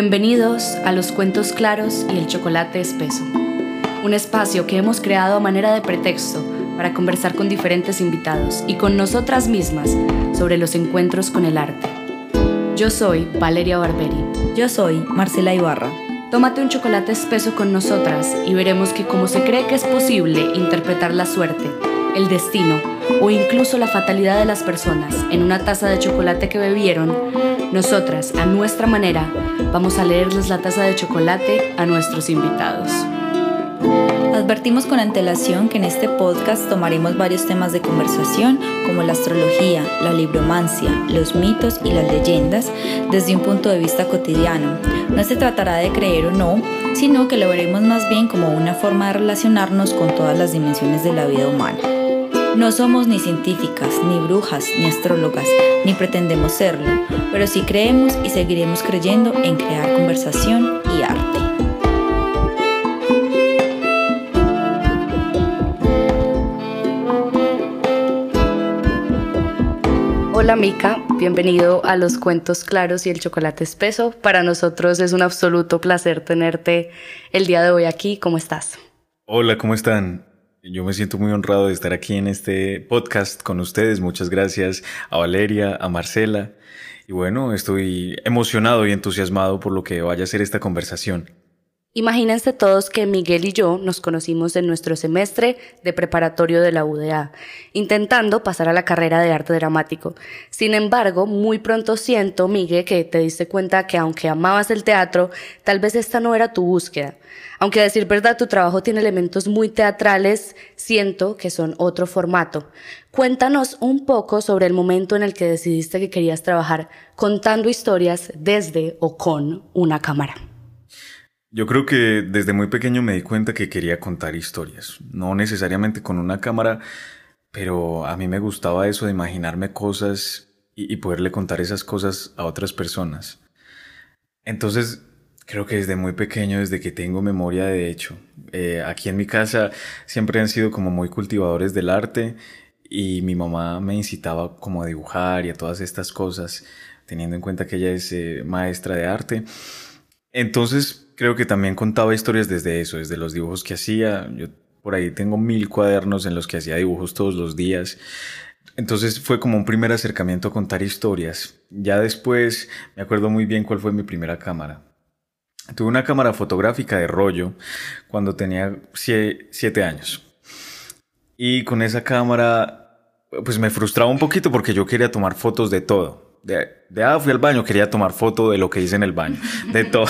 Bienvenidos a los cuentos claros y el chocolate espeso, un espacio que hemos creado a manera de pretexto para conversar con diferentes invitados y con nosotras mismas sobre los encuentros con el arte. Yo soy Valeria Barberi. Yo soy Marcela Ibarra. Tómate un chocolate espeso con nosotras y veremos que como se cree que es posible interpretar la suerte, el destino o incluso la fatalidad de las personas en una taza de chocolate que bebieron, nosotras, a nuestra manera, vamos a leerles la taza de chocolate a nuestros invitados. Advertimos con antelación que en este podcast tomaremos varios temas de conversación como la astrología, la libromancia, los mitos y las leyendas desde un punto de vista cotidiano. No se tratará de creer o no, sino que lo veremos más bien como una forma de relacionarnos con todas las dimensiones de la vida humana. No somos ni científicas, ni brujas, ni astrólogas, ni pretendemos serlo, pero sí creemos y seguiremos creyendo en crear conversación y arte. Hola Mica, bienvenido a los cuentos claros y el chocolate espeso. Para nosotros es un absoluto placer tenerte el día de hoy aquí. ¿Cómo estás? Hola, ¿cómo están? Yo me siento muy honrado de estar aquí en este podcast con ustedes. Muchas gracias a Valeria, a Marcela. Y bueno, estoy emocionado y entusiasmado por lo que vaya a ser esta conversación. Imagínense todos que Miguel y yo nos conocimos en nuestro semestre de preparatorio de la UDA, intentando pasar a la carrera de arte dramático. Sin embargo, muy pronto siento, Miguel, que te diste cuenta que aunque amabas el teatro, tal vez esta no era tu búsqueda. Aunque a decir verdad tu trabajo tiene elementos muy teatrales, siento que son otro formato. Cuéntanos un poco sobre el momento en el que decidiste que querías trabajar contando historias desde o con una cámara. Yo creo que desde muy pequeño me di cuenta que quería contar historias, no necesariamente con una cámara, pero a mí me gustaba eso de imaginarme cosas y, poderle contar esas cosas a otras personas. Entonces Creo que desde muy pequeño, desde que tengo memoria de hecho. Eh, aquí en mi casa siempre han sido como muy cultivadores del arte y mi mamá me incitaba como a dibujar y a todas estas cosas, teniendo en cuenta que ella es eh, maestra de arte. Entonces creo que también contaba historias desde eso, desde los dibujos que hacía. Yo por ahí tengo mil cuadernos en los que hacía dibujos todos los días. Entonces fue como un primer acercamiento a contar historias. Ya después me acuerdo muy bien cuál fue mi primera cámara. Tuve una cámara fotográfica de rollo cuando tenía siete años. Y con esa cámara, pues me frustraba un poquito porque yo quería tomar fotos de todo. De, de ah, fui al baño, quería tomar foto de lo que hice en el baño, de todo.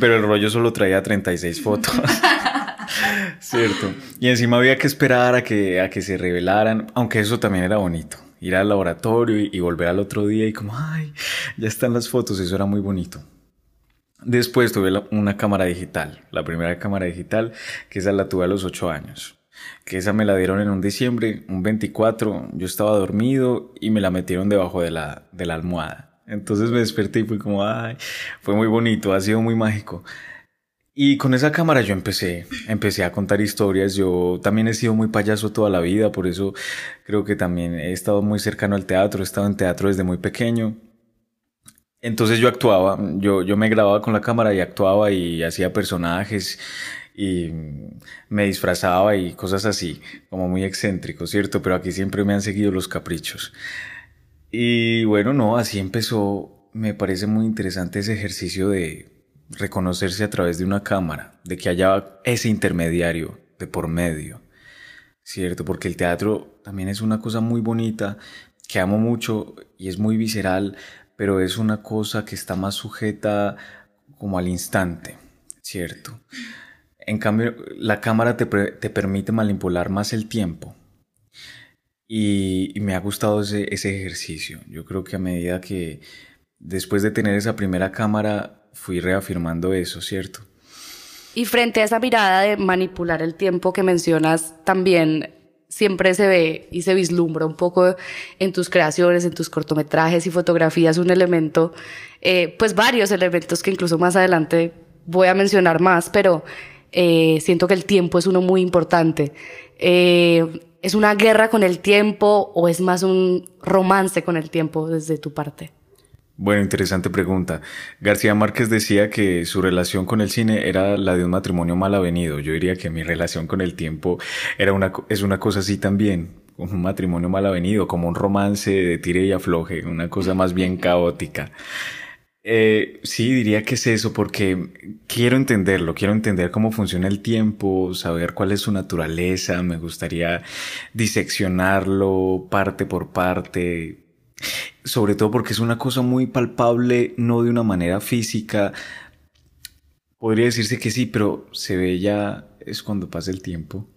Pero el rollo solo traía 36 fotos. Cierto. Y encima había que esperar a que, a que se revelaran, aunque eso también era bonito. Ir al laboratorio y volver al otro día y como, ay, ya están las fotos, eso era muy bonito. Después tuve una cámara digital, la primera cámara digital, que esa la tuve a los 8 años. Que esa me la dieron en un diciembre, un 24, yo estaba dormido y me la metieron debajo de la, de la almohada. Entonces me desperté y fue como, ay, fue muy bonito, ha sido muy mágico. Y con esa cámara yo empecé, empecé a contar historias. Yo también he sido muy payaso toda la vida, por eso creo que también he estado muy cercano al teatro, he estado en teatro desde muy pequeño. Entonces yo actuaba, yo, yo me grababa con la cámara y actuaba y hacía personajes y me disfrazaba y cosas así, como muy excéntrico, ¿cierto? Pero aquí siempre me han seguido los caprichos. Y bueno, no, así empezó, me parece muy interesante ese ejercicio de reconocerse a través de una cámara, de que haya ese intermediario de por medio, ¿cierto? Porque el teatro también es una cosa muy bonita, que amo mucho y es muy visceral, pero es una cosa que está más sujeta como al instante, ¿cierto? En cambio, la cámara te, permite manipular más el tiempo. Y, me ha gustado ese, ese, ejercicio. Yo creo que a medida que después de tener esa primera cámara, fui reafirmando eso, ¿cierto? Y frente a esa mirada de manipular el tiempo que mencionas, también siempre se ve y se vislumbra un poco en tus creaciones, en tus cortometrajes y fotografías un elemento, eh, pues varios elementos que incluso más adelante voy a mencionar más, pero eh, siento que el tiempo es uno muy importante. Eh, ¿Es una guerra con el tiempo o es más un romance con el tiempo desde tu parte? Bueno, interesante pregunta. García Márquez decía que su relación con el cine era la de un matrimonio mal avenido. Yo diría que mi relación con el tiempo era una, es una cosa así también, un matrimonio mal avenido, como un romance de tire y afloje, una cosa más bien caótica. Eh, sí, diría que es eso, porque quiero entenderlo, quiero entender cómo funciona el tiempo, saber cuál es su naturaleza, me gustaría diseccionarlo parte por parte, sobre todo porque es una cosa muy palpable, no de una manera física. Podría decirse que sí, pero se ve ya es cuando pasa el tiempo.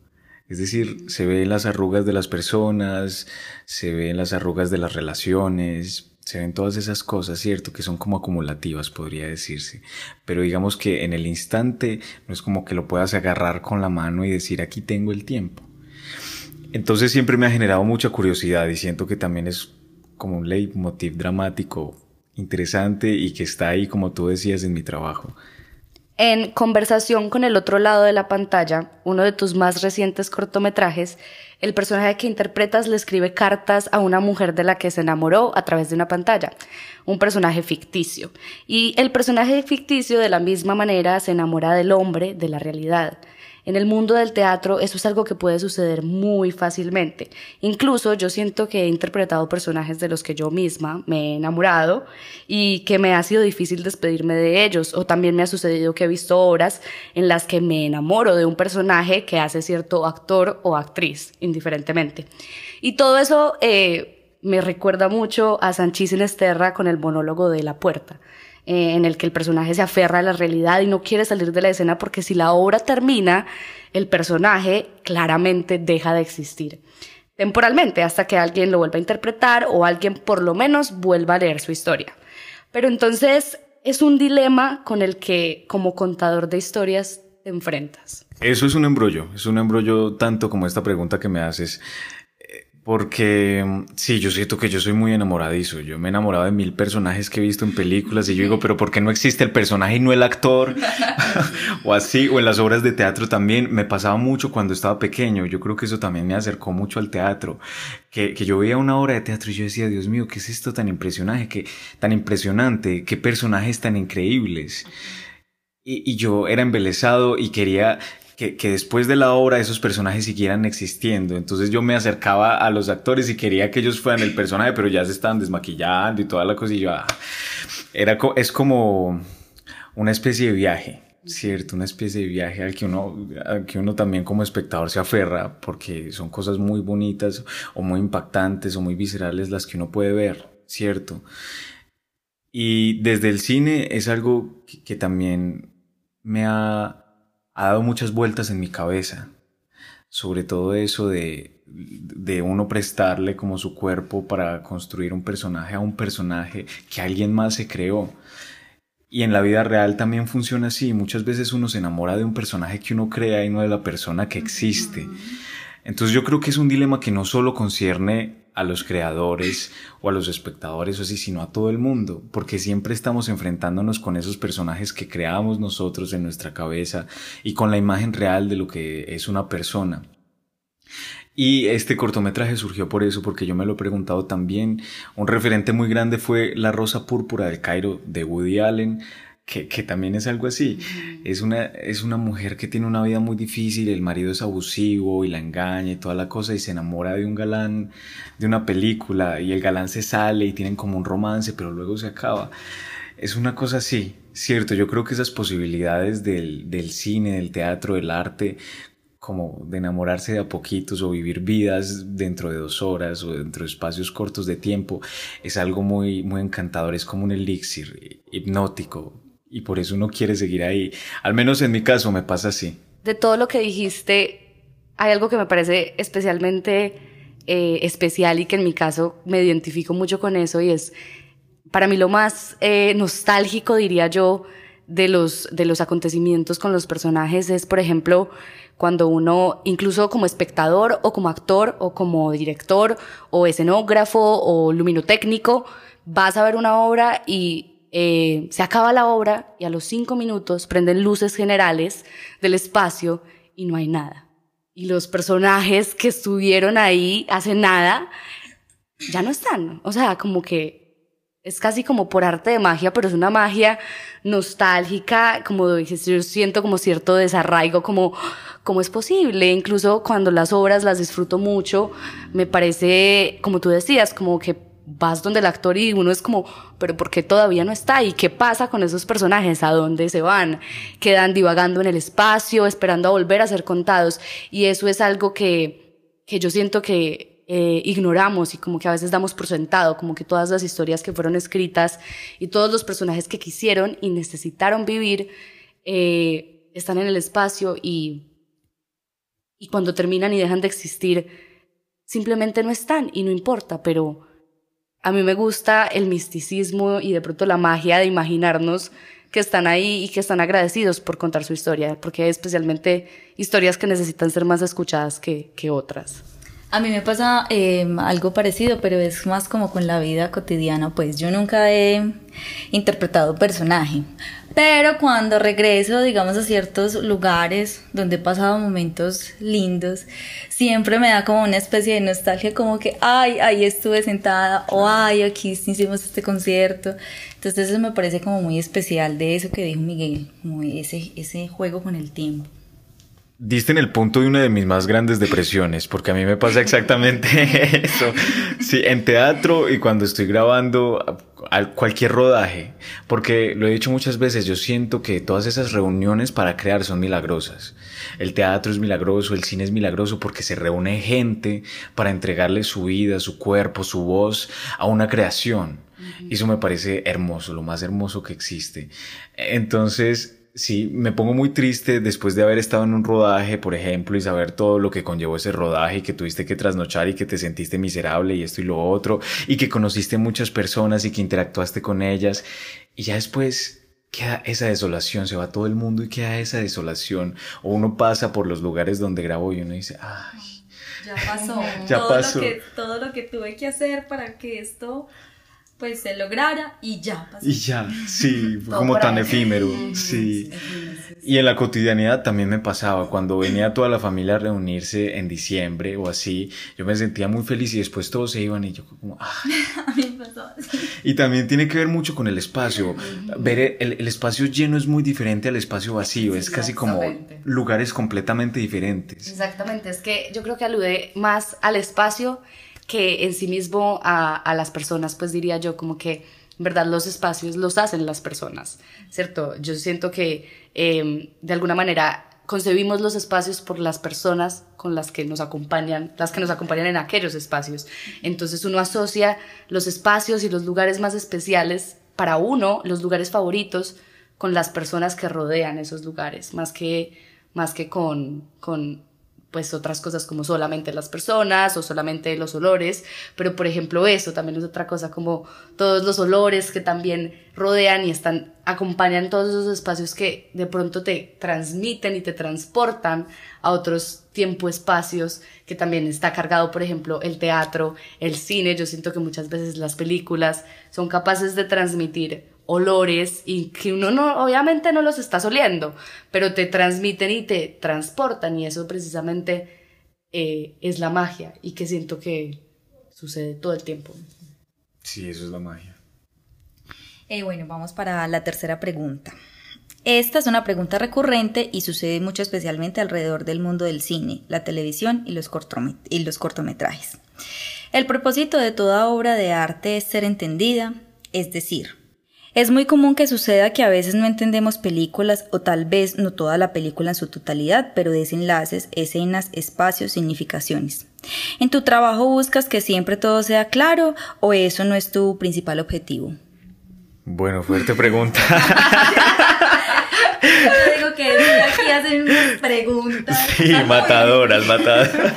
Es decir, se ve en las arrugas de las personas, se ve en las arrugas de las relaciones, se ven todas esas cosas, ¿cierto? Que son como acumulativas, podría decirse. Pero digamos que en el instante no es como que lo puedas agarrar con la mano y decir, aquí tengo el tiempo. Entonces siempre me ha generado mucha curiosidad y siento que también es como un leitmotiv dramático interesante y que está ahí, como tú decías, en mi trabajo. En Conversación con el otro lado de la pantalla, uno de tus más recientes cortometrajes, el personaje que interpretas le escribe cartas a una mujer de la que se enamoró a través de una pantalla, un personaje ficticio. Y el personaje ficticio de la misma manera se enamora del hombre de la realidad. En el mundo del teatro eso es algo que puede suceder muy fácilmente. Incluso yo siento que he interpretado personajes de los que yo misma me he enamorado y que me ha sido difícil despedirme de ellos. O también me ha sucedido que he visto obras en las que me enamoro de un personaje que hace cierto actor o actriz, indiferentemente. Y todo eso eh, me recuerda mucho a Sanchís Esterra con el monólogo de La Puerta eh, en el que el personaje se aferra a la realidad y no quiere salir de la escena porque si la obra termina, el personaje claramente deja de existir temporalmente hasta que alguien lo vuelva a interpretar o alguien por lo menos vuelva a leer su historia. Pero entonces es un dilema con el que como contador de historias te enfrentas. Eso es un embrollo, es un embrollo tanto como esta pregunta que me haces. Porque mm, sí, yo siento que yo soy muy enamoradizo. Yo me he enamorado de mil personajes que he visto en películas y yo digo, pero ¿por qué no existe el personaje y no el actor? o así, o en las obras de teatro también. Me pasaba mucho cuando estaba pequeño. Yo creo que eso también me acercó mucho al teatro. Que, que yo veía una obra de teatro y yo decía, Dios mío, ¿qué es esto tan impresionante? ¿Qué, tan impresionante? ¿Qué personajes tan increíbles? Y, y yo era embelesado y quería que, después de la obra esos personajes siguieran existiendo. Entonces yo me acercaba a los actores y quería que ellos fueran el personaje, pero ya se estaban desmaquillando y toda la cosa. Y ah, era, es como una especie de viaje, ¿cierto? Una especie de viaje al que, uno, al que uno también como espectador se aferra, porque son cosas muy bonitas o muy impactantes o muy viscerales las que uno puede ver, ¿cierto? Y desde el cine es algo que también me ha ha dado muchas vueltas en mi cabeza, sobre todo eso de, de uno prestarle como su cuerpo para construir un personaje a un personaje que alguien más se creó. Y en la vida real también funciona así. Muchas veces uno se enamora de un personaje que uno crea y no de la persona que existe. Entonces yo creo que es un dilema que no solo concierne a los creadores o a los espectadores o así, sino a todo el mundo, porque siempre estamos enfrentándonos con esos personajes que creamos nosotros en nuestra cabeza y con la imagen real de lo que es una persona. Y este cortometraje surgió por eso, porque yo me lo he preguntado también. Un referente muy grande fue La Rosa Púrpura del Cairo de Woody Allen que, también es algo así. Es una, es una mujer que tiene una vida muy difícil, el marido es abusivo y la engaña y toda la cosa y se enamora de un galán de una película y el galán se sale y tienen como un romance, pero luego se acaba. Es una cosa así, cierto. Yo creo que esas posibilidades del, del cine, del teatro, del arte, como de enamorarse de a poquitos o vivir vidas dentro de dos horas o dentro de espacios cortos de tiempo, es algo muy, muy encantador, es como un elixir hipnótico, y por eso uno quiere seguir ahí. Al menos en mi caso me pasa así. De todo lo que dijiste, hay algo que me parece especialmente eh, especial y que en mi caso me identifico mucho con eso y es para mí lo más eh, nostálgico, diría yo, de los, de los acontecimientos con los personajes es, por ejemplo, cuando uno, incluso como espectador o como actor o como director o escenógrafo o luminotécnico, vas a ver una obra y eh, se acaba la obra y a los cinco minutos prenden luces generales del espacio y no hay nada. Y los personajes que estuvieron ahí hace nada ya no están. O sea, como que es casi como por arte de magia, pero es una magia nostálgica, como yo siento como cierto desarraigo, como cómo es posible, incluso cuando las obras las disfruto mucho, me parece, como tú decías, como que vas donde el actor y uno es como, pero ¿por qué todavía no está? ¿Y qué pasa con esos personajes? ¿A dónde se van? Quedan divagando en el espacio, esperando a volver a ser contados. Y eso es algo que, que yo siento que eh, ignoramos y como que a veces damos por sentado, como que todas las historias que fueron escritas y todos los personajes que quisieron y necesitaron vivir eh, están en el espacio y, y cuando terminan y dejan de existir, simplemente no están y no importa, pero a mí me gusta el misticismo y de pronto la magia de imaginarnos que están ahí y que están agradecidos por contar su historia, porque especialmente historias que necesitan ser más escuchadas que, que otras. A mí me pasa em, algo parecido, pero es más como con la vida cotidiana, pues yo nunca he interpretado personaje, pero cuando regreso, digamos, a ciertos lugares donde he pasado momentos lindos, siempre me da como una especie de nostalgia, como que, ay, ahí estuve sentada, o ay, aquí hicimos este concierto. Entonces eso me parece como muy especial de eso que dijo Miguel, como ese, ese juego con el tiempo. Diste en el punto de una de mis más grandes depresiones, porque a mí me pasa exactamente eso. Sí, en teatro y cuando estoy grabando cualquier rodaje, porque lo he dicho muchas veces, yo siento que todas esas reuniones para crear son milagrosas. El teatro es milagroso, el cine es milagroso porque se reúne gente para entregarle su vida, su cuerpo, su voz a una creación. Y eso me parece hermoso, lo más hermoso que existe. Entonces, Sí, me pongo muy triste después de haber estado en un rodaje, por ejemplo, y saber todo lo que conllevó ese rodaje y que tuviste que trasnochar y que te sentiste miserable y esto y lo otro, y que conociste muchas personas y que interactuaste con ellas. Y ya después queda esa desolación, se va todo el mundo y queda esa desolación. O uno pasa por los lugares donde grabó y uno dice, ay. Ya pasó. ya pasó. todo lo que tuve que hacer para que esto pues se lograra y ya pasó. Y ya, sí, fue como tan efímero, sí. Y en la cotidianidad también me pasaba, cuando venía toda la familia a reunirse en diciembre o así, yo me sentía muy feliz y después todos se iban y yo como, ah. a mí me pasó Y también tiene que ver mucho con el espacio. Ver el, el espacio lleno es muy diferente al espacio vacío, es casi como lugares completamente diferentes. Exactamente, es que yo creo que alude más al espacio que en sí mismo a, las personas, pues diría yo, como que, verdad, los espacios los hacen las personas, ¿cierto? Yo siento que em, de alguna manera concebimos los espacios por las personas con las que nos acompañan, las que nos acompañan en aquellos espacios. Entonces uno asocia los espacios y los lugares más especiales para uno, los lugares favoritos, con las personas que rodean esos lugares, más que, más que con, con pues otras cosas como solamente las personas o solamente los olores, pero por ejemplo eso también es otra cosa como todos los olores que también rodean y están acompañan todos esos espacios que de pronto te transmiten y te transportan a otros tiempo espacios que también está cargado por ejemplo el teatro, el cine, yo siento que muchas veces las películas son capaces de transmitir olores y que uno no, obviamente no los está oliendo, pero te transmiten y te transportan y eso precisamente eh, es la magia y que siento que sucede todo el tiempo. Sí, eso es la magia. Eh, bueno, vamos para la tercera pregunta. Esta es una pregunta recurrente y sucede mucho especialmente alrededor del mundo del cine, la televisión y los, y los cortometrajes. El propósito de toda obra de arte es ser entendida, es decir, es muy común que suceda que a veces no entendemos películas o tal vez no toda la película en su totalidad, pero desenlaces, escenas, espacios, significaciones. ¿En tu trabajo buscas que siempre todo sea claro o eso no es tu principal objetivo? Bueno, fuerte pregunta. Yo digo que aquí hacen preguntas. Sí, matadoras, matadoras.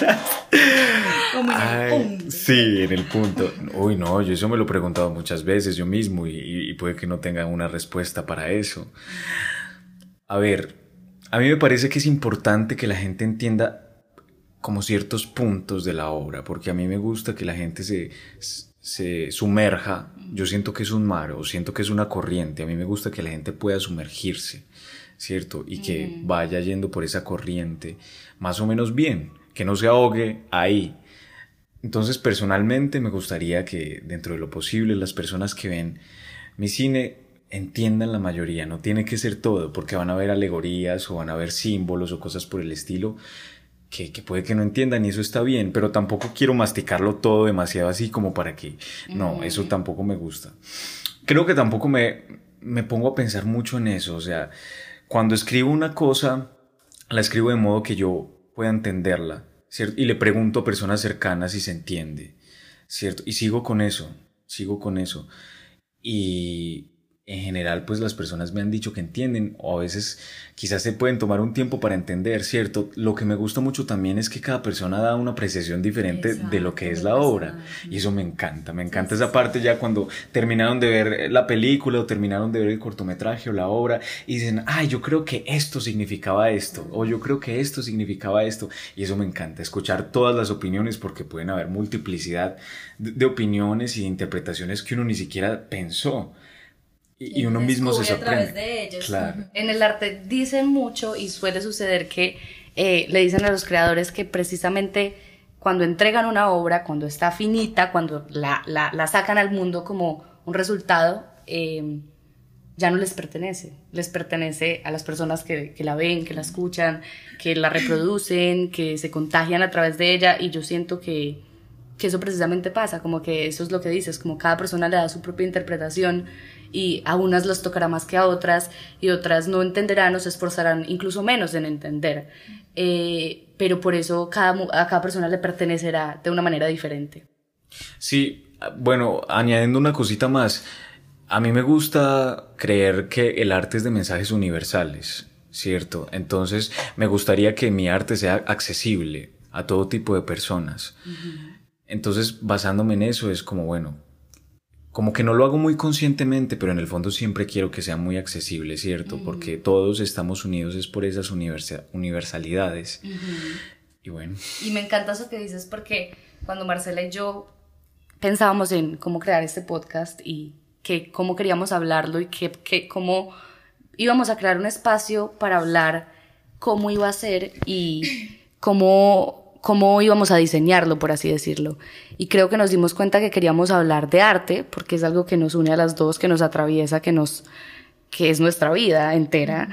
Sí, en el punto. Uy, no, yo eso me lo he preguntado muchas veces yo mismo y, puede que no tenga una respuesta para eso. A ver, a mí me parece que es importante que la gente entienda como ciertos puntos de la obra, porque a mí me gusta que la gente se, se sumerja. Yo siento que es un mar o siento que es una corriente. A mí me gusta que la gente pueda sumergirse, ¿cierto? Y que vaya yendo por esa corriente más o menos bien, que no se ahogue ahí Entonces, personalmente me gustaría que dentro de lo posible las personas que ven mi cine entiendan la mayoría, no tiene que ser todo, porque van a ver alegorías o van a ver símbolos o cosas por el estilo que, puede que no entiendan y eso está bien, pero tampoco quiero masticarlo todo demasiado así como para que... No, eso tampoco me gusta. Creo que tampoco me, me pongo a pensar mucho en eso, o sea, cuando escribo una cosa, la escribo de modo que yo pueda entenderla, Y le pregunto a personas cercanas si se entiende, ¿cierto? Y sigo con eso, sigo con eso. Y, en general pues las personas me han dicho que entienden o a veces quizás se pueden tomar un tiempo para entender, ¿cierto? Lo que me gusta mucho también es que cada persona da una apreciación diferente de lo que es la obra y eso me encanta, me encanta esa parte ya cuando terminaron de ver la película o terminaron de ver el cortometraje o la obra y dicen, ay, yo creo que esto significaba esto o yo creo que esto significaba esto y eso me encanta, escuchar todas las opiniones porque pueden haber multiplicidad de opiniones y de interpretaciones que uno ni siquiera pensó y, uno mismo se sorprende. De ellos. Claro. En el arte dicen mucho y suele suceder que eh, le dicen a los creadores que precisamente cuando entregan una obra, cuando está finita, cuando la, la, la sacan al mundo como un resultado, em, ya no les pertenece. Les pertenece a las personas que, que, la ven, que la escuchan, que la reproducen, que se contagian a través de ella y yo siento que, que eso precisamente pasa, como que eso es lo que dices, como cada persona le da su propia interpretación y a unas las tocará más que a otras y otras no entenderán o se esforzarán incluso menos en entender. Eh, pero por eso cada, a cada persona le pertenecerá de una manera diferente. Sí, bueno, añadiendo una cosita más, a mí me gusta creer que el arte es de mensajes universales, ¿cierto? Entonces me gustaría que mi arte sea accesible a todo tipo de personas. Entonces, basándome en eso, es como, bueno, como que no lo hago muy conscientemente, pero en el fondo siempre quiero que sea muy accesible, ¿cierto? Porque todos estamos unidos es por esas universalidades. Y bueno. Y me encanta eso que dices porque cuando Marcela y yo pensábamos en cómo crear este podcast y que cómo queríamos hablarlo y que, que cómo íbamos a crear un espacio para hablar cómo iba a ser y cómo cómo íbamos a diseñarlo, por así decirlo. Y creo que nos dimos cuenta que queríamos hablar de arte, porque es algo que nos une a las dos, que nos atraviesa, que nos, que es nuestra vida entera.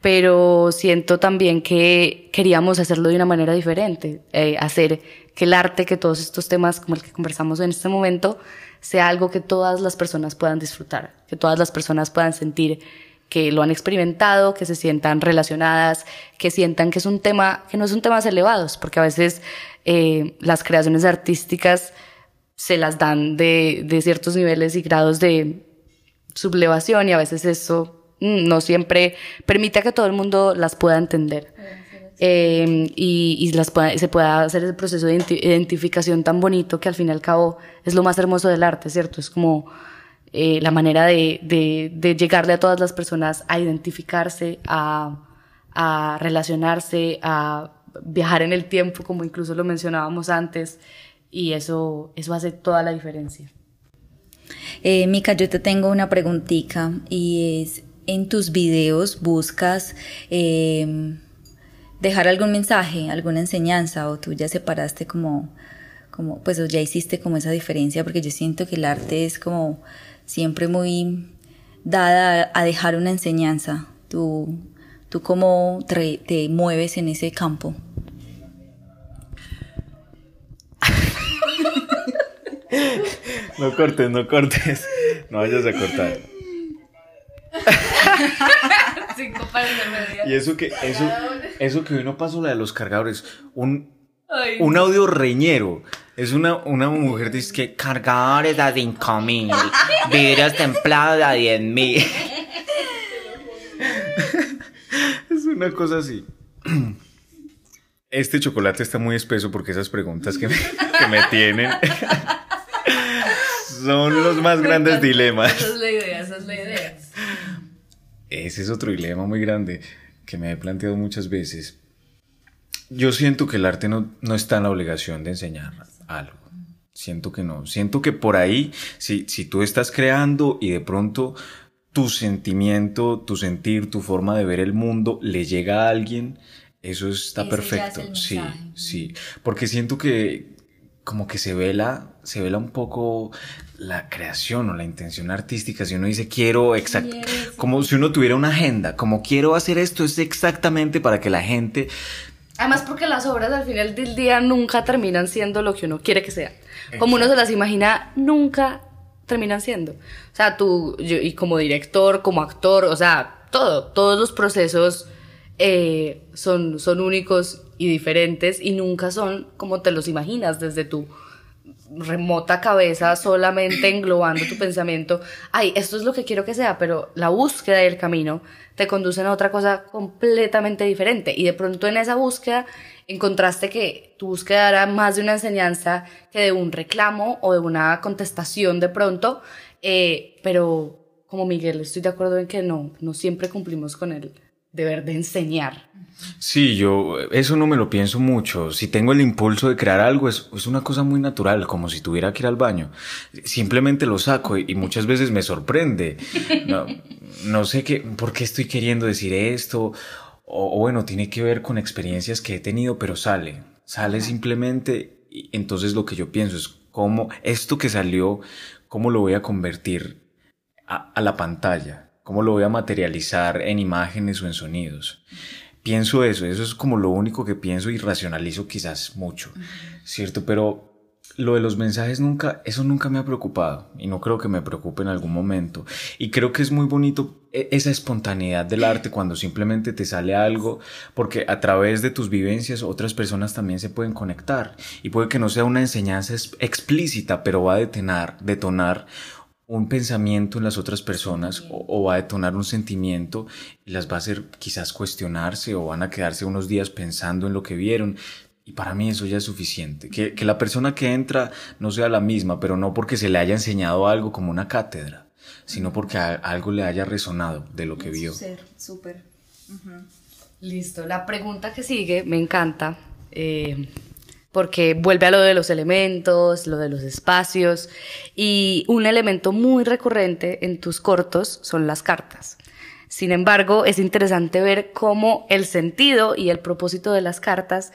Pero siento también que queríamos hacerlo de una manera diferente, eh, hacer que el arte, que todos estos temas como el que conversamos en este momento, sea algo que todas las personas puedan disfrutar, que todas las personas puedan sentir que lo han experimentado, que se sientan relacionadas, que sientan que es un tema, que no es un tema elevados, porque a veces eh, las creaciones artísticas se las dan de, de, ciertos niveles y grados de sublevación y a veces eso mm, no siempre permite que todo el mundo las pueda entender. Eh, y, y las se pueda hacer ese proceso de identificación tan bonito que al fin y al cabo es lo más hermoso del arte, ¿cierto? Es como eh, la manera de, de, llegarle a todas las personas a identificarse, a, a, relacionarse, a viajar en el tiempo, como incluso lo mencionábamos antes, y eso, eso hace toda la diferencia. Eh, Mica, yo te tengo una preguntita y es, en tus videos buscas em, dejar algún mensaje, alguna enseñanza o tú ya separaste como, como, pues ya hiciste como esa diferencia porque yo siento que el arte es como siempre muy dada a dejar una enseñanza. ¿Tú, tú cómo te, mueves en ese campo? no cortes, no cortes. No vayas a cortar. y eso que, eso, eso que hoy no pasó la de los cargadores. Un, un audio reñero. Es una, una mujer dice que cargadores a 5 mil, vidrios templados a 10 mil. es una cosa así. Este chocolate está muy espeso porque esas preguntas que me, que me tienen son los más grandes dilemas. Esa es la idea, esa es la idea. Ese es otro dilema muy grande que me he planteado muchas veces. Yo siento que el arte no, no está en la obligación de enseñar algo. Siento que no. Siento que por ahí, si, si tú estás creando y de pronto tu sentimiento, tu sentir, tu forma de ver el mundo le llega a alguien, eso está perfecto. sí, sí. Porque siento que como que se vela, se vela un poco la creación o la intención artística. Si uno dice quiero exacto, como si uno tuviera una agenda, como quiero hacer esto es exactamente para que la gente Además porque las obras al final del día nunca terminan siendo lo que uno quiere que sean. Como uno se las imagina, nunca terminan siendo. O sea, tú, y como director, como actor, o sea, todo, todos los procesos eh, son, son únicos y diferentes y nunca son como te los imaginas desde tu remota cabeza solamente englobando tu pensamiento, ay, esto es lo que quiero que sea, pero la búsqueda y el camino te conducen a otra cosa completamente diferente. Y de pronto en esa búsqueda encontraste que tu búsqueda era más de una enseñanza que de un reclamo o de una contestación de pronto, eh, pero como Miguel, estoy de acuerdo en que no, no siempre cumplimos con el deber de enseñar. Sí, yo eso no me lo pienso mucho. Si tengo el impulso de crear algo, es, es, una cosa muy natural, como si tuviera que ir al baño. Simplemente lo saco y, muchas veces me sorprende. No, no, sé qué, por qué estoy queriendo decir esto. O, o, bueno, tiene que ver con experiencias que he tenido, pero sale. Sale simplemente. Y entonces lo que yo pienso es cómo esto que salió, cómo lo voy a convertir a, a la pantalla. Cómo lo voy a materializar en imágenes o en sonidos pienso eso, eso es como lo único que pienso y racionalizo quizás mucho, ¿cierto? Pero lo de los mensajes nunca, eso nunca me ha preocupado y no creo que me preocupe en algún momento. Y creo que es muy bonito e, esa espontaneidad del arte cuando simplemente te sale algo, porque a través de tus vivencias otras personas también se pueden conectar y puede que no sea una enseñanza explícita, pero va a detonar, detonar un pensamiento en las otras personas o, va a detonar un sentimiento y las va a hacer quizás cuestionarse o van a quedarse unos días pensando en lo que vieron. Y para mí eso ya es suficiente. Que, que la persona que entra no sea la misma, pero no porque se le haya enseñado algo como una cátedra, sino porque algo le haya resonado de lo que vio. súper. Listo. La pregunta que sigue me encanta. Eh, porque vuelve a lo de los elementos, lo de los espacios, y un elemento muy recurrente en tus cortos son las cartas. Sin embargo, es interesante ver cómo el sentido y el propósito de las cartas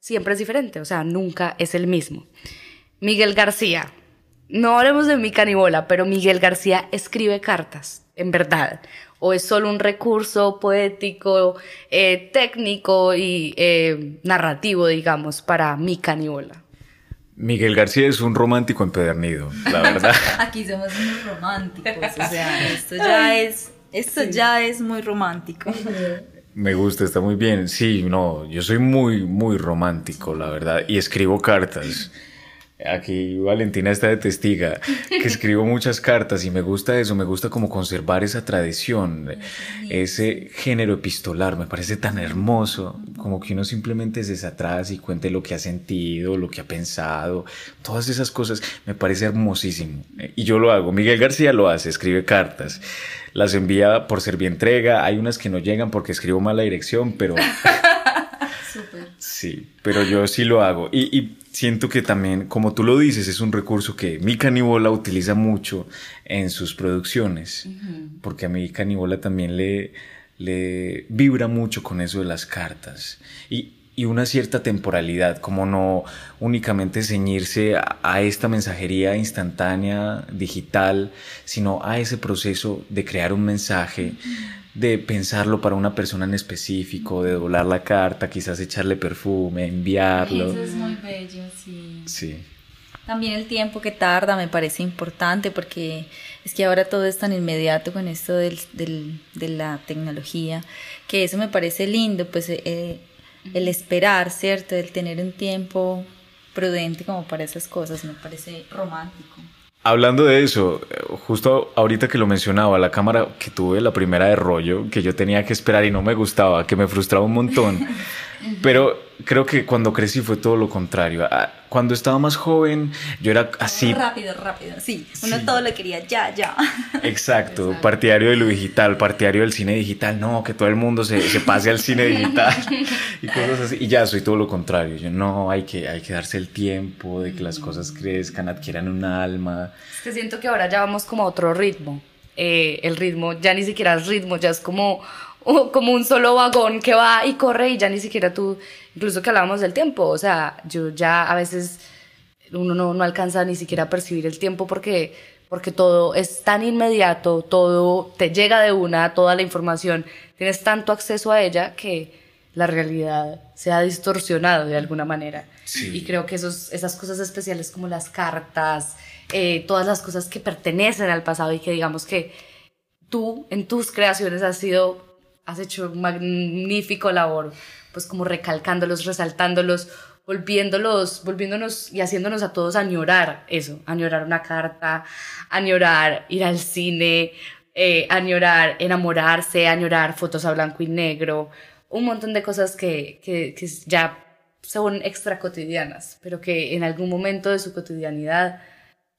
siempre es diferente, o sea, nunca es el mismo. Miguel García, no hablemos de mi canibola, pero Miguel García escribe cartas, en verdad o es solo un recurso poético, eh, técnico y eh, narrativo, digamos, para mi caniola? Miguel García es un romántico empedernido, la verdad. Aquí somos unos románticos, o sea, esto ya es, esto ya es muy romántico. Me gusta, está muy bien. Sí, no, yo soy muy, muy romántico, la verdad, y escribo cartas. Aquí Valentina está de testiga, que escribo muchas cartas y me gusta eso, me gusta como conservar esa tradición, ese género epistolar, me parece tan hermoso, como que uno simplemente se atrás y cuente lo que ha sentido, lo que ha pensado, todas esas cosas, me parece hermosísimo. Y yo lo hago, Miguel García lo hace, escribe cartas, las envía por entrega, hay unas que no llegan porque escribo mala dirección, pero... Sí, pero yo sí lo hago. Y, y siento que también, como tú lo dices, es un recurso que mi canibola utiliza mucho en sus producciones, porque a mi canibola también le, le vibra mucho con eso de las cartas. Y, y una cierta temporalidad, como no únicamente ceñirse a, a, esta mensajería instantánea, digital, sino a ese proceso de crear un mensaje de pensarlo para una persona en específico, de doblar la carta, quizás echarle perfume, enviarlo. Eso es muy bello, sí. Sí. También el tiempo que tarda me parece importante porque es que ahora todo es tan inmediato con esto del, del, de la tecnología, que eso me parece lindo, pues eh, el esperar, ¿cierto? El tener un tiempo prudente como para esas cosas me parece romántico. Hablando de eso, justo ahorita que lo mencionaba, la cámara que tuve, la primera de rollo, que yo tenía que esperar y no me gustaba, que me frustraba un montón. Pero creo que cuando crecí fue todo lo contrario. Ah, cuando estaba más joven, yo era así. Rápido, rápido, sí. Uno todo lo quería ya, ya. Exacto, partidario de lo digital, partidario del cine digital. No, que todo el mundo se, se pase al cine digital y cosas así. Y ya soy todo lo contrario. Yo no, hay que, hay que darse el tiempo de que las cosas crezcan, adquieran un alma. Es que siento que ahora ya vamos como a otro ritmo. Eh, el ritmo ya ni siquiera es ritmo, ya es como como un solo vagón que va y corre y ya ni siquiera tú, incluso que hablábamos del tiempo, o sea, yo ya a veces uno no, no alcanza ni siquiera a percibir el tiempo porque, porque todo es tan inmediato, todo te llega de una, toda la información, tienes tanto acceso a ella que la realidad se ha distorsionado de alguna manera. Y creo que esos, esas cosas especiales como las cartas, eh, todas las cosas que pertenecen al pasado y que digamos que tú en tus creaciones has sido, has hecho un magnífico labor, pues como recalcándolos, resaltándolos, volviéndolos, volviéndonos y haciéndonos a todos añorar eso, añorar una carta, añorar ir al cine, eh, añorar enamorarse, añorar fotos a blanco y negro, un montón de cosas que, que, que ya son extra cotidianas, pero que en algún momento de su cotidianidad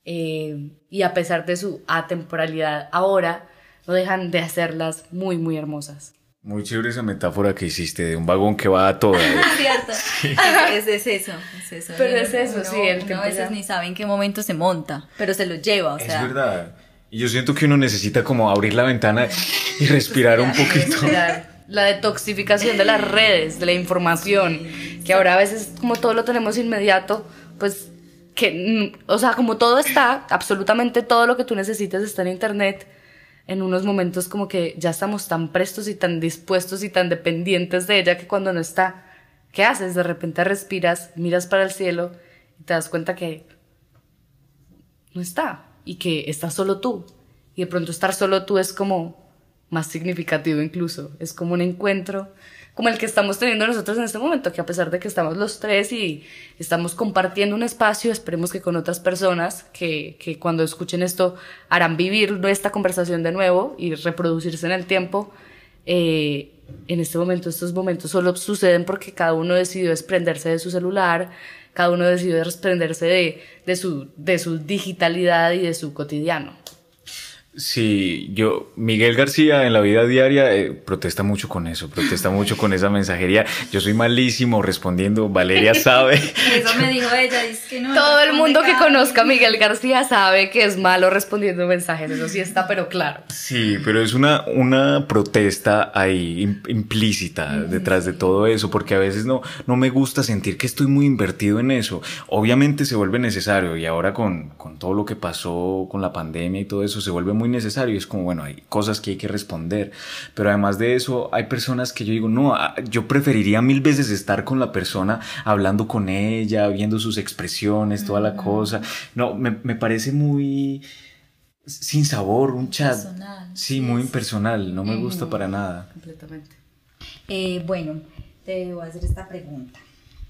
eh, y a pesar de su atemporalidad ahora, no dejan de hacerlas muy, muy hermosas. Muy chévere esa metáfora que hiciste de un vagón que va a toda. Cierto. Es, es, eso, es eso. Pero es eso, sí. El uno a veces ni sabe en qué momento se monta, pero se lo lleva, o sea. Es verdad. Y yo siento que uno necesita como abrir la ventana y respirar un poquito. La detoxificación de las redes, de la información, que ahora a veces como todo lo tenemos inmediato, pues que, o sea, como todo está, absolutamente todo lo que tú necesitas está en internet, en unos momentos como que ya estamos tan prestos y tan dispuestos y tan dependientes de ella que cuando no está, ¿qué haces? De repente respiras, miras para el cielo y te das cuenta que no está y que está solo tú. Y de pronto estar solo tú es como más significativo incluso, es como un encuentro como el que estamos teniendo nosotros en este momento, que a pesar de que estamos los tres y estamos compartiendo un espacio, esperemos que con otras personas que, que cuando escuchen esto harán vivir esta conversación de nuevo y reproducirse en el tiempo. Eh, en este momento, estos momentos solo suceden porque cada uno decidió desprenderse de su celular, cada uno decidió desprenderse de, de, su, de su digitalidad y de su cotidiano. Sí, yo, Miguel García en la vida diaria eh, protesta mucho con eso, protesta mucho con esa mensajería. Yo soy malísimo respondiendo, Valeria sabe. eso me dijo ella, dice que no. Todo el mundo que conozca a Miguel García sabe que es malo respondiendo mensajes, eso sí está, pero claro. Sí, pero es una, una protesta ahí implícita detrás de todo eso, porque a veces no, no me gusta sentir que estoy muy invertido en eso. Obviamente se vuelve necesario y ahora con, con todo lo que pasó con la pandemia y todo eso se vuelve muy muy necesario. Es como, bueno, hay cosas que hay que responder. Pero además de eso, hay personas que yo digo, no, ah, yo preferiría mil veces estar con la persona, hablando con ella, viendo sus expresiones, toda la cosa. No, me, me parece muy sin sabor, un chat. Sí, muy impersonal, no me gusta para nada. Completamente. Eh, bueno, te voy a hacer esta pregunta.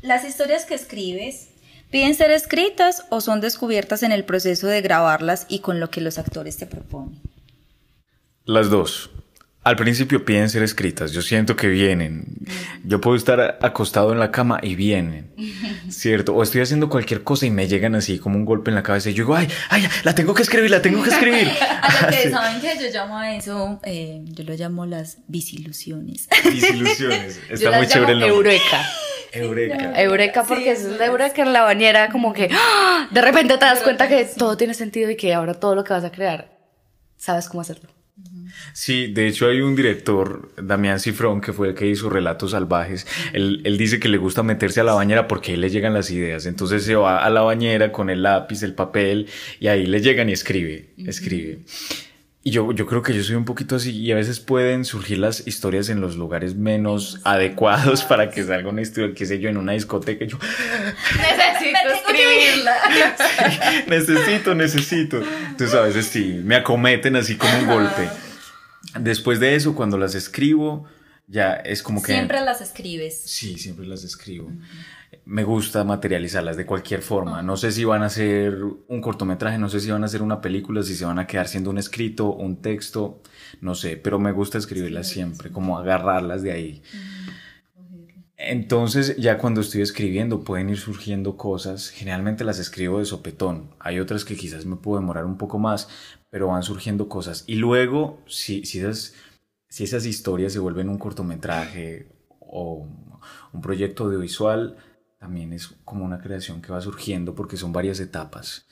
Las historias que escribes ¿Piden ser escritas o son descubiertas en el proceso de grabarlas y con lo que los actores te proponen? Las dos. Al principio piden ser escritas, yo siento que vienen. Yo puedo estar acostado en la cama y vienen, ¿cierto? O estoy haciendo cualquier cosa y me llegan así como un golpe en la cabeza y yo digo, ay, ay, la tengo que escribir, la tengo que escribir. ¿saben qué? Yo llamo a eso, eh, yo lo llamo las visilusiones. Visilusiones, está muy chévere el nombre. Eureka. Eureka. Eureka porque es la eureka en la bañera, como que ¡ah! de repente te das cuenta que todo tiene sentido y que ahora todo lo que vas a crear, sabes cómo hacerlo. Sí, de hecho hay un director, Damián Cifrón, que fue el que hizo Relatos Salvajes. Él, él, dice que le gusta meterse a la bañera porque ahí le llegan las ideas. Entonces se va a la bañera con el lápiz, el papel, y ahí le llegan y escribe, escribe. Y yo, yo creo que yo soy un poquito así y a veces pueden surgir las historias en los lugares menos adecuados para que salga una historia, qué sé yo, en una discoteca. Yo necesito escribirla. necesito, necesito. Entonces a veces sí, me acometen así como un golpe. Después de eso, cuando las escribo, ya es como que... Siempre las escribes. Sí, siempre las escribo me gusta materializarlas de cualquier forma. No sé si van a ser un cortometraje, no sé si van a ser una película, si se van a quedar siendo un escrito, un texto, no sé, pero me gusta escribirlas siempre, como agarrarlas de ahí. Entonces, ya cuando estoy escribiendo pueden ir surgiendo cosas, generalmente las escribo de sopetón, hay otras que quizás me puedo demorar un poco más, pero van surgiendo cosas. Y luego, si, si, esas, si esas historias se vuelven un cortometraje o un proyecto audiovisual, también es como una creación que va surgiendo porque son varias etapas.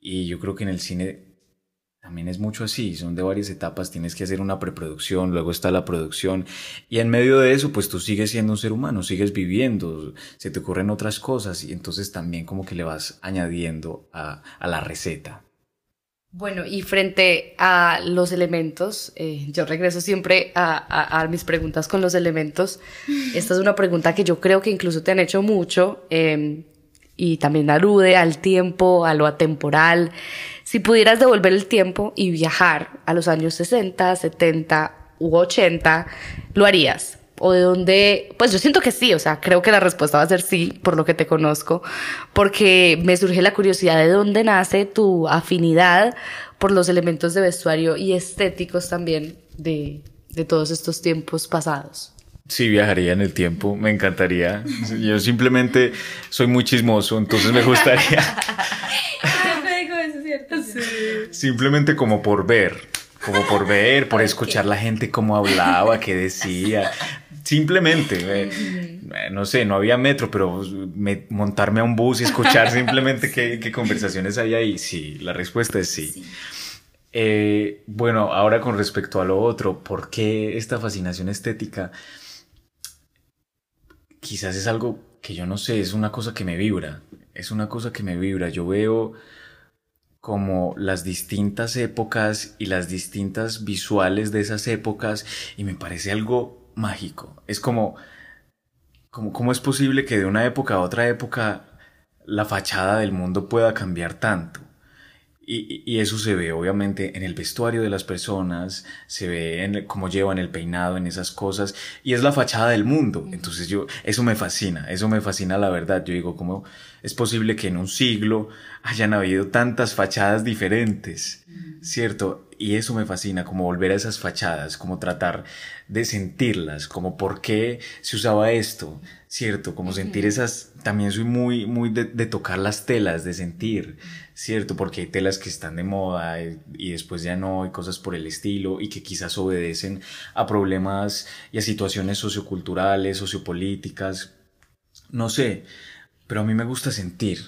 Y yo creo que en el cine también es mucho así, son de varias etapas, tienes que hacer una preproducción, luego está la producción y en medio de eso pues tú sigues siendo un ser humano, sigues viviendo, se te ocurren otras cosas y entonces también como que le vas añadiendo a, la receta. Bueno, y frente a los elementos, eh, yo regreso siempre a, mis preguntas con los elementos. Esta es una pregunta que yo creo que incluso te han hecho mucho eh, y también alude al tiempo, a lo atemporal. Si pudieras devolver el tiempo y viajar a los años 60, 70 u 80, ¿lo harías? ¿O de dónde? Pues yo siento que sí, o sea, creo que la respuesta va a ser sí, por lo que te conozco, porque me surge la curiosidad de dónde nace tu afinidad por los elementos de vestuario y estéticos también de, de todos estos tiempos pasados. Sí, viajaría en el tiempo, me encantaría. Yo simplemente soy muy chismoso, entonces me gustaría. Simplemente como por ver, como por ver, por escuchar la gente cómo hablaba, qué decía. Simplemente, eh, eh, no sé, no había metro, pero montarme a un bus y escuchar simplemente qué, conversaciones hay ahí. Sí, la respuesta es sí. Eh, bueno, ahora con respecto a lo otro, ¿por qué esta fascinación estética? Quizás es algo que yo no sé, es una cosa que me vibra, es una cosa que me vibra. Yo veo como las distintas épocas y las distintas visuales de esas épocas y me parece algo mágico. Es como, como cómo es posible que de una época a otra época la fachada del mundo pueda cambiar tanto. Y, eso se ve obviamente en el vestuario de las personas, se ve en cómo llevan el peinado, en esas cosas, y es la fachada del mundo. Entonces yo, eso me fascina, eso me fascina la verdad. Yo digo, ¿cómo es posible que en un siglo hayan habido tantas fachadas diferentes? ¿Cierto? Y eso me fascina, como volver a esas fachadas, como tratar de sentirlas, como por qué se usaba esto, ¿cierto? Como sentir esas, también soy muy, muy de, tocar las telas, de sentir, ¿cierto? Porque hay telas que están de moda y, después ya no, y cosas por el estilo, y que quizás obedecen a problemas y a situaciones socioculturales, sociopolíticas, no sé, pero a mí me gusta sentir.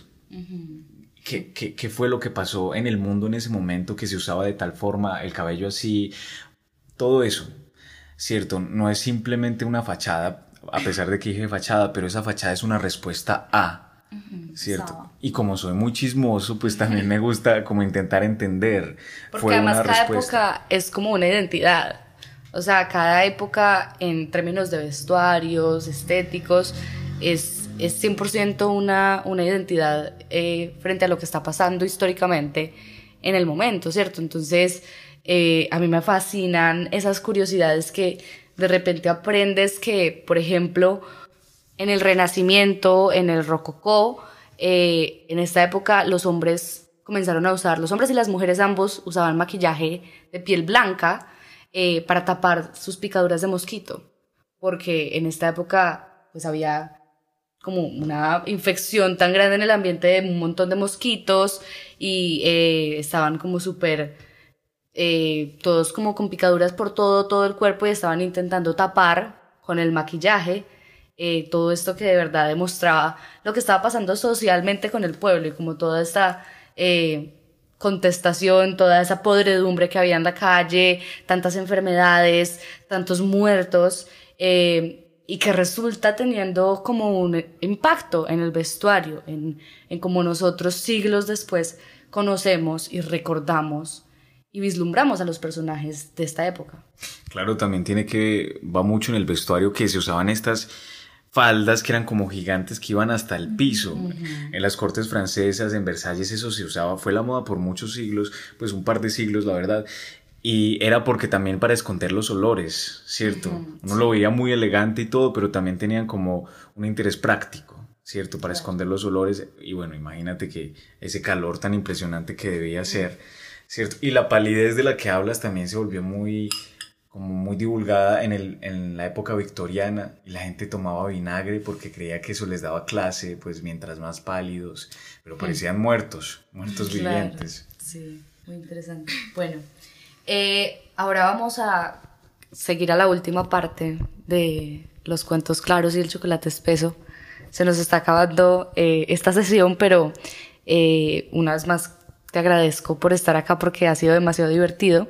¿Qué, qué, qué fue lo que pasó en el mundo en ese momento que se usaba de tal forma, el cabello así, todo eso, ¿cierto? No es simplemente una fachada a pesar de que dije fachada, pero esa fachada es una respuesta a, ¿cierto? Y como soy muy chismoso, pues también me gusta como intentar entender. Porque además cada época es como una identidad. O sea, cada época en términos de vestuarios, estéticos, es, es 100% una, una identidad eh, frente a lo que está pasando históricamente en el momento, ¿cierto? Entonces, eh, a mí me fascinan esas curiosidades que de repente aprendes que, por ejemplo, en el Renacimiento, en el Rococó, eh, en esta época los hombres comenzaron a usar, los hombres y las mujeres ambos usaban maquillaje de piel blanca eh, para tapar sus picaduras de mosquito, porque en esta época pues había como una infección tan grande en el ambiente de un montón de mosquitos y estaban como súper eh, todos como con picaduras por todo, todo el cuerpo y estaban intentando tapar con el maquillaje eh, todo esto que de verdad demostraba lo que estaba pasando socialmente con el pueblo y como toda esta eh, contestación, toda esa podredumbre que había en la calle, tantas enfermedades, tantos muertos, y que resulta teniendo como un impacto en el vestuario, en, en como nosotros siglos después conocemos y recordamos y vislumbramos a los personajes de esta época. Claro, también tiene que, va mucho en el vestuario que se usaban estas faldas que eran como gigantes que iban hasta el piso. En las cortes francesas, en Versalles, eso se usaba, fue la moda por muchos siglos, pues un par de siglos, la verdad. Y era porque también para esconder los olores, ¿cierto? Uno lo veía muy elegante y todo, pero también tenían como un interés práctico, ¿cierto? Para esconder los olores. Y bueno, imagínate que ese calor tan impresionante que debía ser ¿cierto? Y la palidez de la que hablas también se volvió muy, como muy divulgada en, el, en la época victoriana y la gente tomaba vinagre porque creía que eso les daba clase, pues mientras más pálidos, pero mm. parecían muertos, muertos vivientes. Sí, muy interesante. Bueno, eh, ahora vamos a seguir a la última parte de los cuentos claros y el chocolate espeso. Se nos está acabando eh, esta sesión, pero eh, una vez más te agradezco por estar acá porque ha sido demasiado divertido.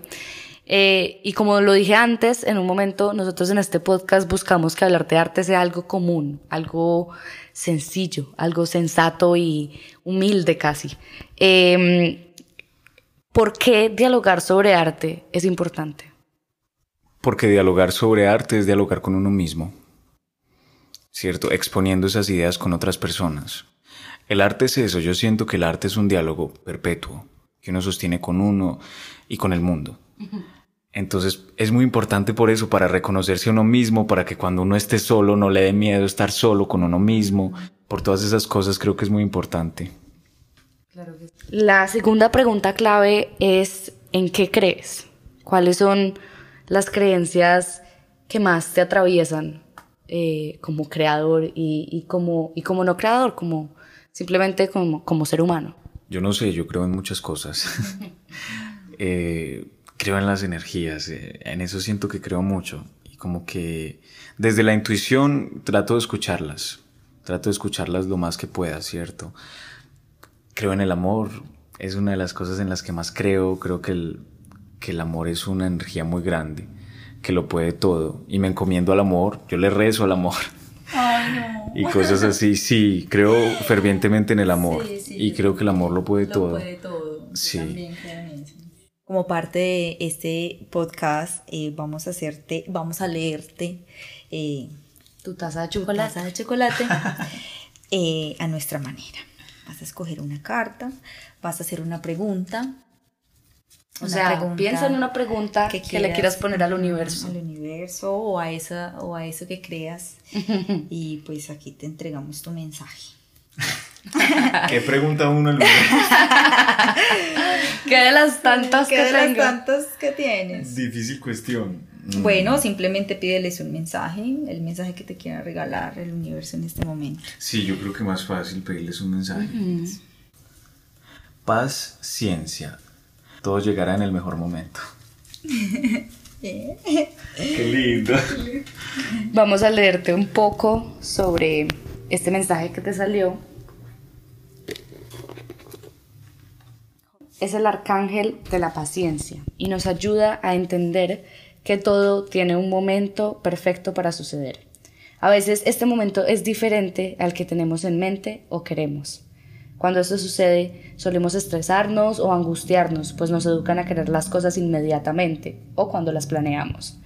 Eh, y como lo dije antes, en un momento nosotros en este podcast buscamos que hablar de arte sea algo común, algo sencillo, algo sensato y humilde casi. Eh, ¿Por qué dialogar sobre arte es importante? Porque dialogar sobre arte es dialogar con uno mismo, ¿cierto? Exponiendo esas ideas con otras personas. El arte es eso, yo siento que el arte es un diálogo perpetuo que uno sostiene con uno y con el mundo. Entonces es muy importante por eso, para reconocerse a uno mismo, para que cuando uno esté solo no le dé miedo estar solo con uno mismo. Por todas esas cosas creo que es muy importante. La segunda pregunta clave es ¿en qué crees? ¿Cuáles son las creencias que más te atraviesan eh, como creador y, como, y como no creador, como simplemente como, como ser humano? Yo no sé, yo creo en muchas cosas. eh, creo en las energías, eh, en eso siento que creo mucho. Y como que desde la intuición trato de escucharlas, trato de escucharlas lo más que pueda, ¿cierto? Creo en el amor, es una de las cosas en las que más creo, creo que el, que el amor es una energía muy grande, que lo puede todo. Y me encomiendo al amor, yo le rezo al amor. Ay, no. Y cosas así, sí, creo fervientemente en el amor. y creo que el amor lo puede todo. Lo puede todo. Sí. también creo en eso. Como parte de este podcast, eh, vamos a hacerte, vamos a leerte eh, tu taza de chocolate, taza de chocolate eh, a nuestra manera. Vas a escoger una carta, vas a hacer una pregunta. O sea, piensa en una pregunta que, le quieras poner al universo. Al universo o a, esa, o a eso que creas. y pues aquí te entregamos tu mensaje. ¿Qué pregunta uno el ¿Qué de las tantas ¿Qué de las tantas que tienes? Difícil cuestión. Mm. Bueno, simplemente pídeles un mensaje, el mensaje que te quiera regalar el universo en este momento. Sí, yo creo que más fácil pedirles un mensaje. Paz, ciencia. Todo llegará en el mejor momento. Qué lindo. Vamos a leerte un poco sobre este mensaje que te salió es el arcángel de la paciencia y nos ayuda a entender que todo tiene un momento perfecto para suceder. A veces este momento es diferente al que tenemos en mente o queremos. Cuando esto sucede, solemos estresarnos o angustiarnos, pues nos educan a querer las cosas inmediatamente o cuando las planeamos.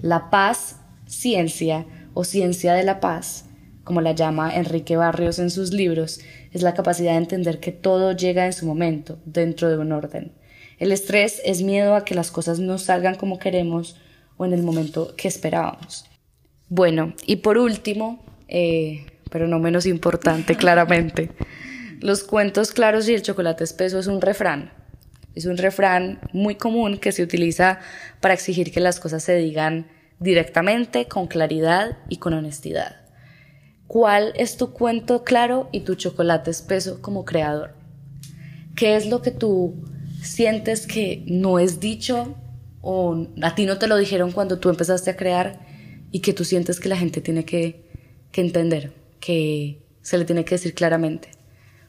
La paz, ciencia o ciencia de la paz, como la llama Enrique Barrios en sus libros, es la capacidad de entender que todo llega en su momento, dentro de un orden. El estrés es miedo a que las cosas no salgan como queremos o en el momento que esperábamos. Bueno, y por último, eh, pero no menos importante claramente, los cuentos claros y el chocolate espeso es un refrán. Es un refrán muy común que se utiliza para exigir que las cosas se digan directamente, con claridad y con honestidad cuál es tu cuento claro y tu chocolate espeso como creador. ¿Qué es lo que tú sientes que no es dicho o a ti no te lo dijeron cuando tú empezaste a crear y que tú sientes que la gente tiene que, entender, que se le tiene que decir claramente?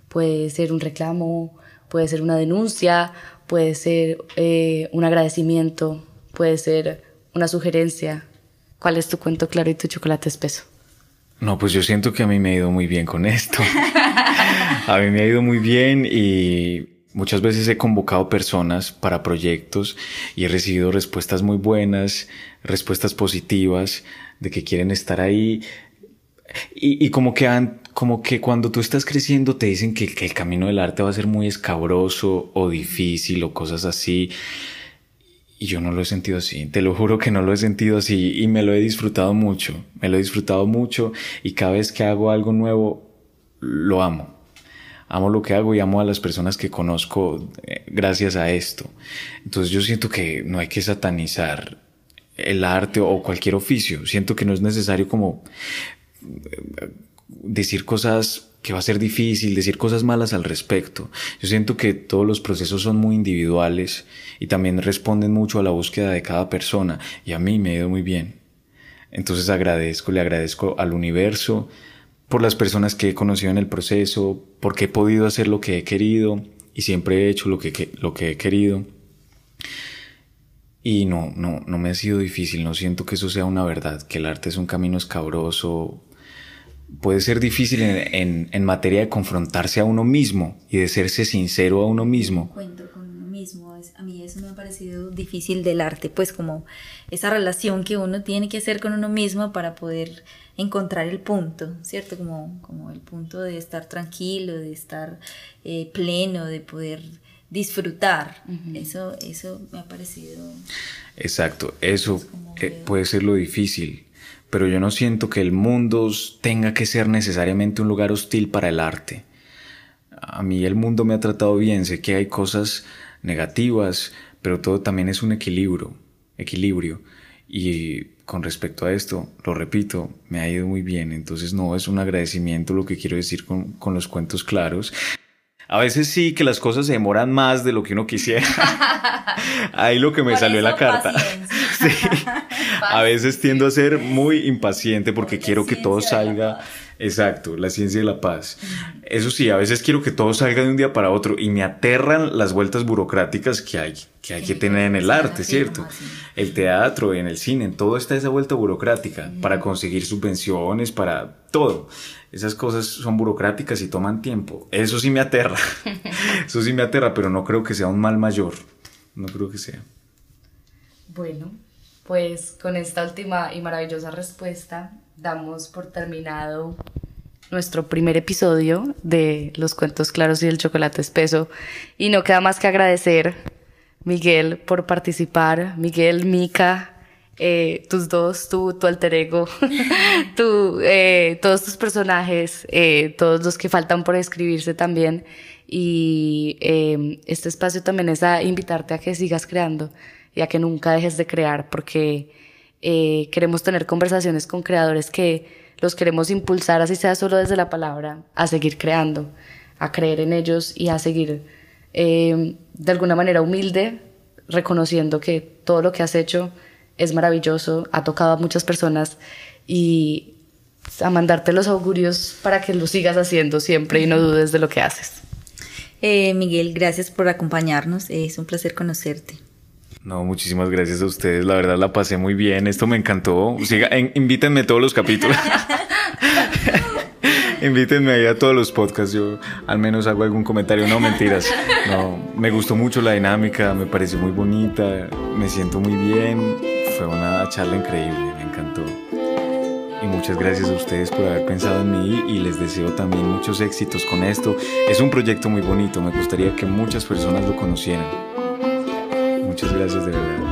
Puede ser un reclamo, puede ser una denuncia, puede ser eh, un agradecimiento, puede ser una sugerencia. ¿Cuál es tu cuento claro y tu chocolate espeso? No, pues yo siento que a mí me ha ido muy bien con esto. a mí me ha ido muy bien y muchas veces he convocado personas para proyectos y he recibido respuestas muy buenas, respuestas positivas de que quieren estar ahí. Y, como que han, como que cuando tú estás creciendo te dicen que, que el camino del arte va a ser muy escabroso o difícil o cosas así. Y yo no lo he sentido así, te lo juro que no lo he sentido así y me lo he disfrutado mucho, me lo he disfrutado mucho y cada vez que hago algo nuevo, lo amo. Amo lo que hago y amo a las personas que conozco eh, gracias a esto. Entonces yo siento que no hay que satanizar el arte o cualquier oficio. Siento que no es necesario como decir cosas que va a ser difícil decir cosas malas al respecto. Yo siento que todos los procesos son muy individuales y también responden mucho a la búsqueda de cada persona y a mí me ha ido muy bien. Entonces agradezco, le agradezco al universo por las personas que he conocido en el proceso, porque he podido hacer lo que he querido y siempre he hecho lo que, lo que he querido. Y no, no, no me ha sido difícil, no siento que eso sea una verdad, que el arte es un camino escabroso. Puede ser difícil en, en, materia de confrontarse a uno mismo y de serse sincero a uno mismo. Cuento con uno mismo, a mí eso me ha parecido difícil del arte, pues como esa relación que uno tiene que hacer con uno mismo para poder encontrar el punto, ¿cierto? Como, como el punto de estar tranquilo, de estar eh, pleno, de poder disfrutar. eso, eso me ha parecido... Exacto, eso eh, puede ser lo difícil, pero yo no siento que el mundo tenga que ser necesariamente un lugar hostil para el arte. A mí el mundo me ha tratado bien, sé que hay cosas negativas, pero todo también es un equilibrio, equilibrio. Y con respecto a esto, lo repito, me ha ido muy bien, entonces no es un agradecimiento lo que quiero decir con, con los cuentos claros, a veces sí que las cosas se demoran más de lo que uno quisiera. Ahí lo que me salió en la carta. Sí. A veces tiendo a ser muy impaciente porque quiero que todo salga. Exacto, la ciencia de la paz. Eso sí, a veces quiero que todo salga de un día para otro y me aterran las vueltas burocráticas que hay que, hay que tener en el arte, ¿cierto? El teatro, en el cine, en todo está esa vuelta burocrática para conseguir subvenciones, para todo. Esas cosas son burocráticas y toman tiempo. Eso sí me aterra. Eso sí me aterra, pero no creo que sea un mal mayor. No creo que sea. Bueno, pues con esta última y maravillosa respuesta damos por terminado nuestro primer episodio de Los Cuentos Claros y el Chocolate Espeso. Y no queda más que agradecer, Miguel, por participar. Miguel, Mica, eh, tus dos, tu, alter ego, tu, eh, todos tus personajes, eh, todos los que faltan por escribirse también. Y em, este espacio también es a invitarte a que sigas creando y a que nunca dejes de crear, porque queremos tener conversaciones con creadores que los queremos impulsar, así sea solo desde la palabra, a seguir creando, a creer en ellos y a seguir em, de alguna manera humilde, reconociendo que todo lo que has hecho es maravilloso, ha tocado a muchas personas y a mandarte los augurios para que lo sigas haciendo siempre y no dudes de lo que haces. Eh, Miguel, gracias por acompañarnos, es un placer conocerte. No, muchísimas gracias a ustedes, la verdad la pasé muy bien, esto me encantó. Siga, invítenme todos los capítulos. Invítenme ahí a todos los podcasts, yo al menos hago algún comentario, no mentiras. No, me gustó mucho la dinámica, me pareció muy bonita, me siento muy bien, fue una charla increíble, me encantó. Y muchas gracias a ustedes por haber pensado en mí y les deseo también muchos éxitos con esto. Es un proyecto muy bonito, me gustaría que muchas personas lo conocieran. Muchas gracias de verdad.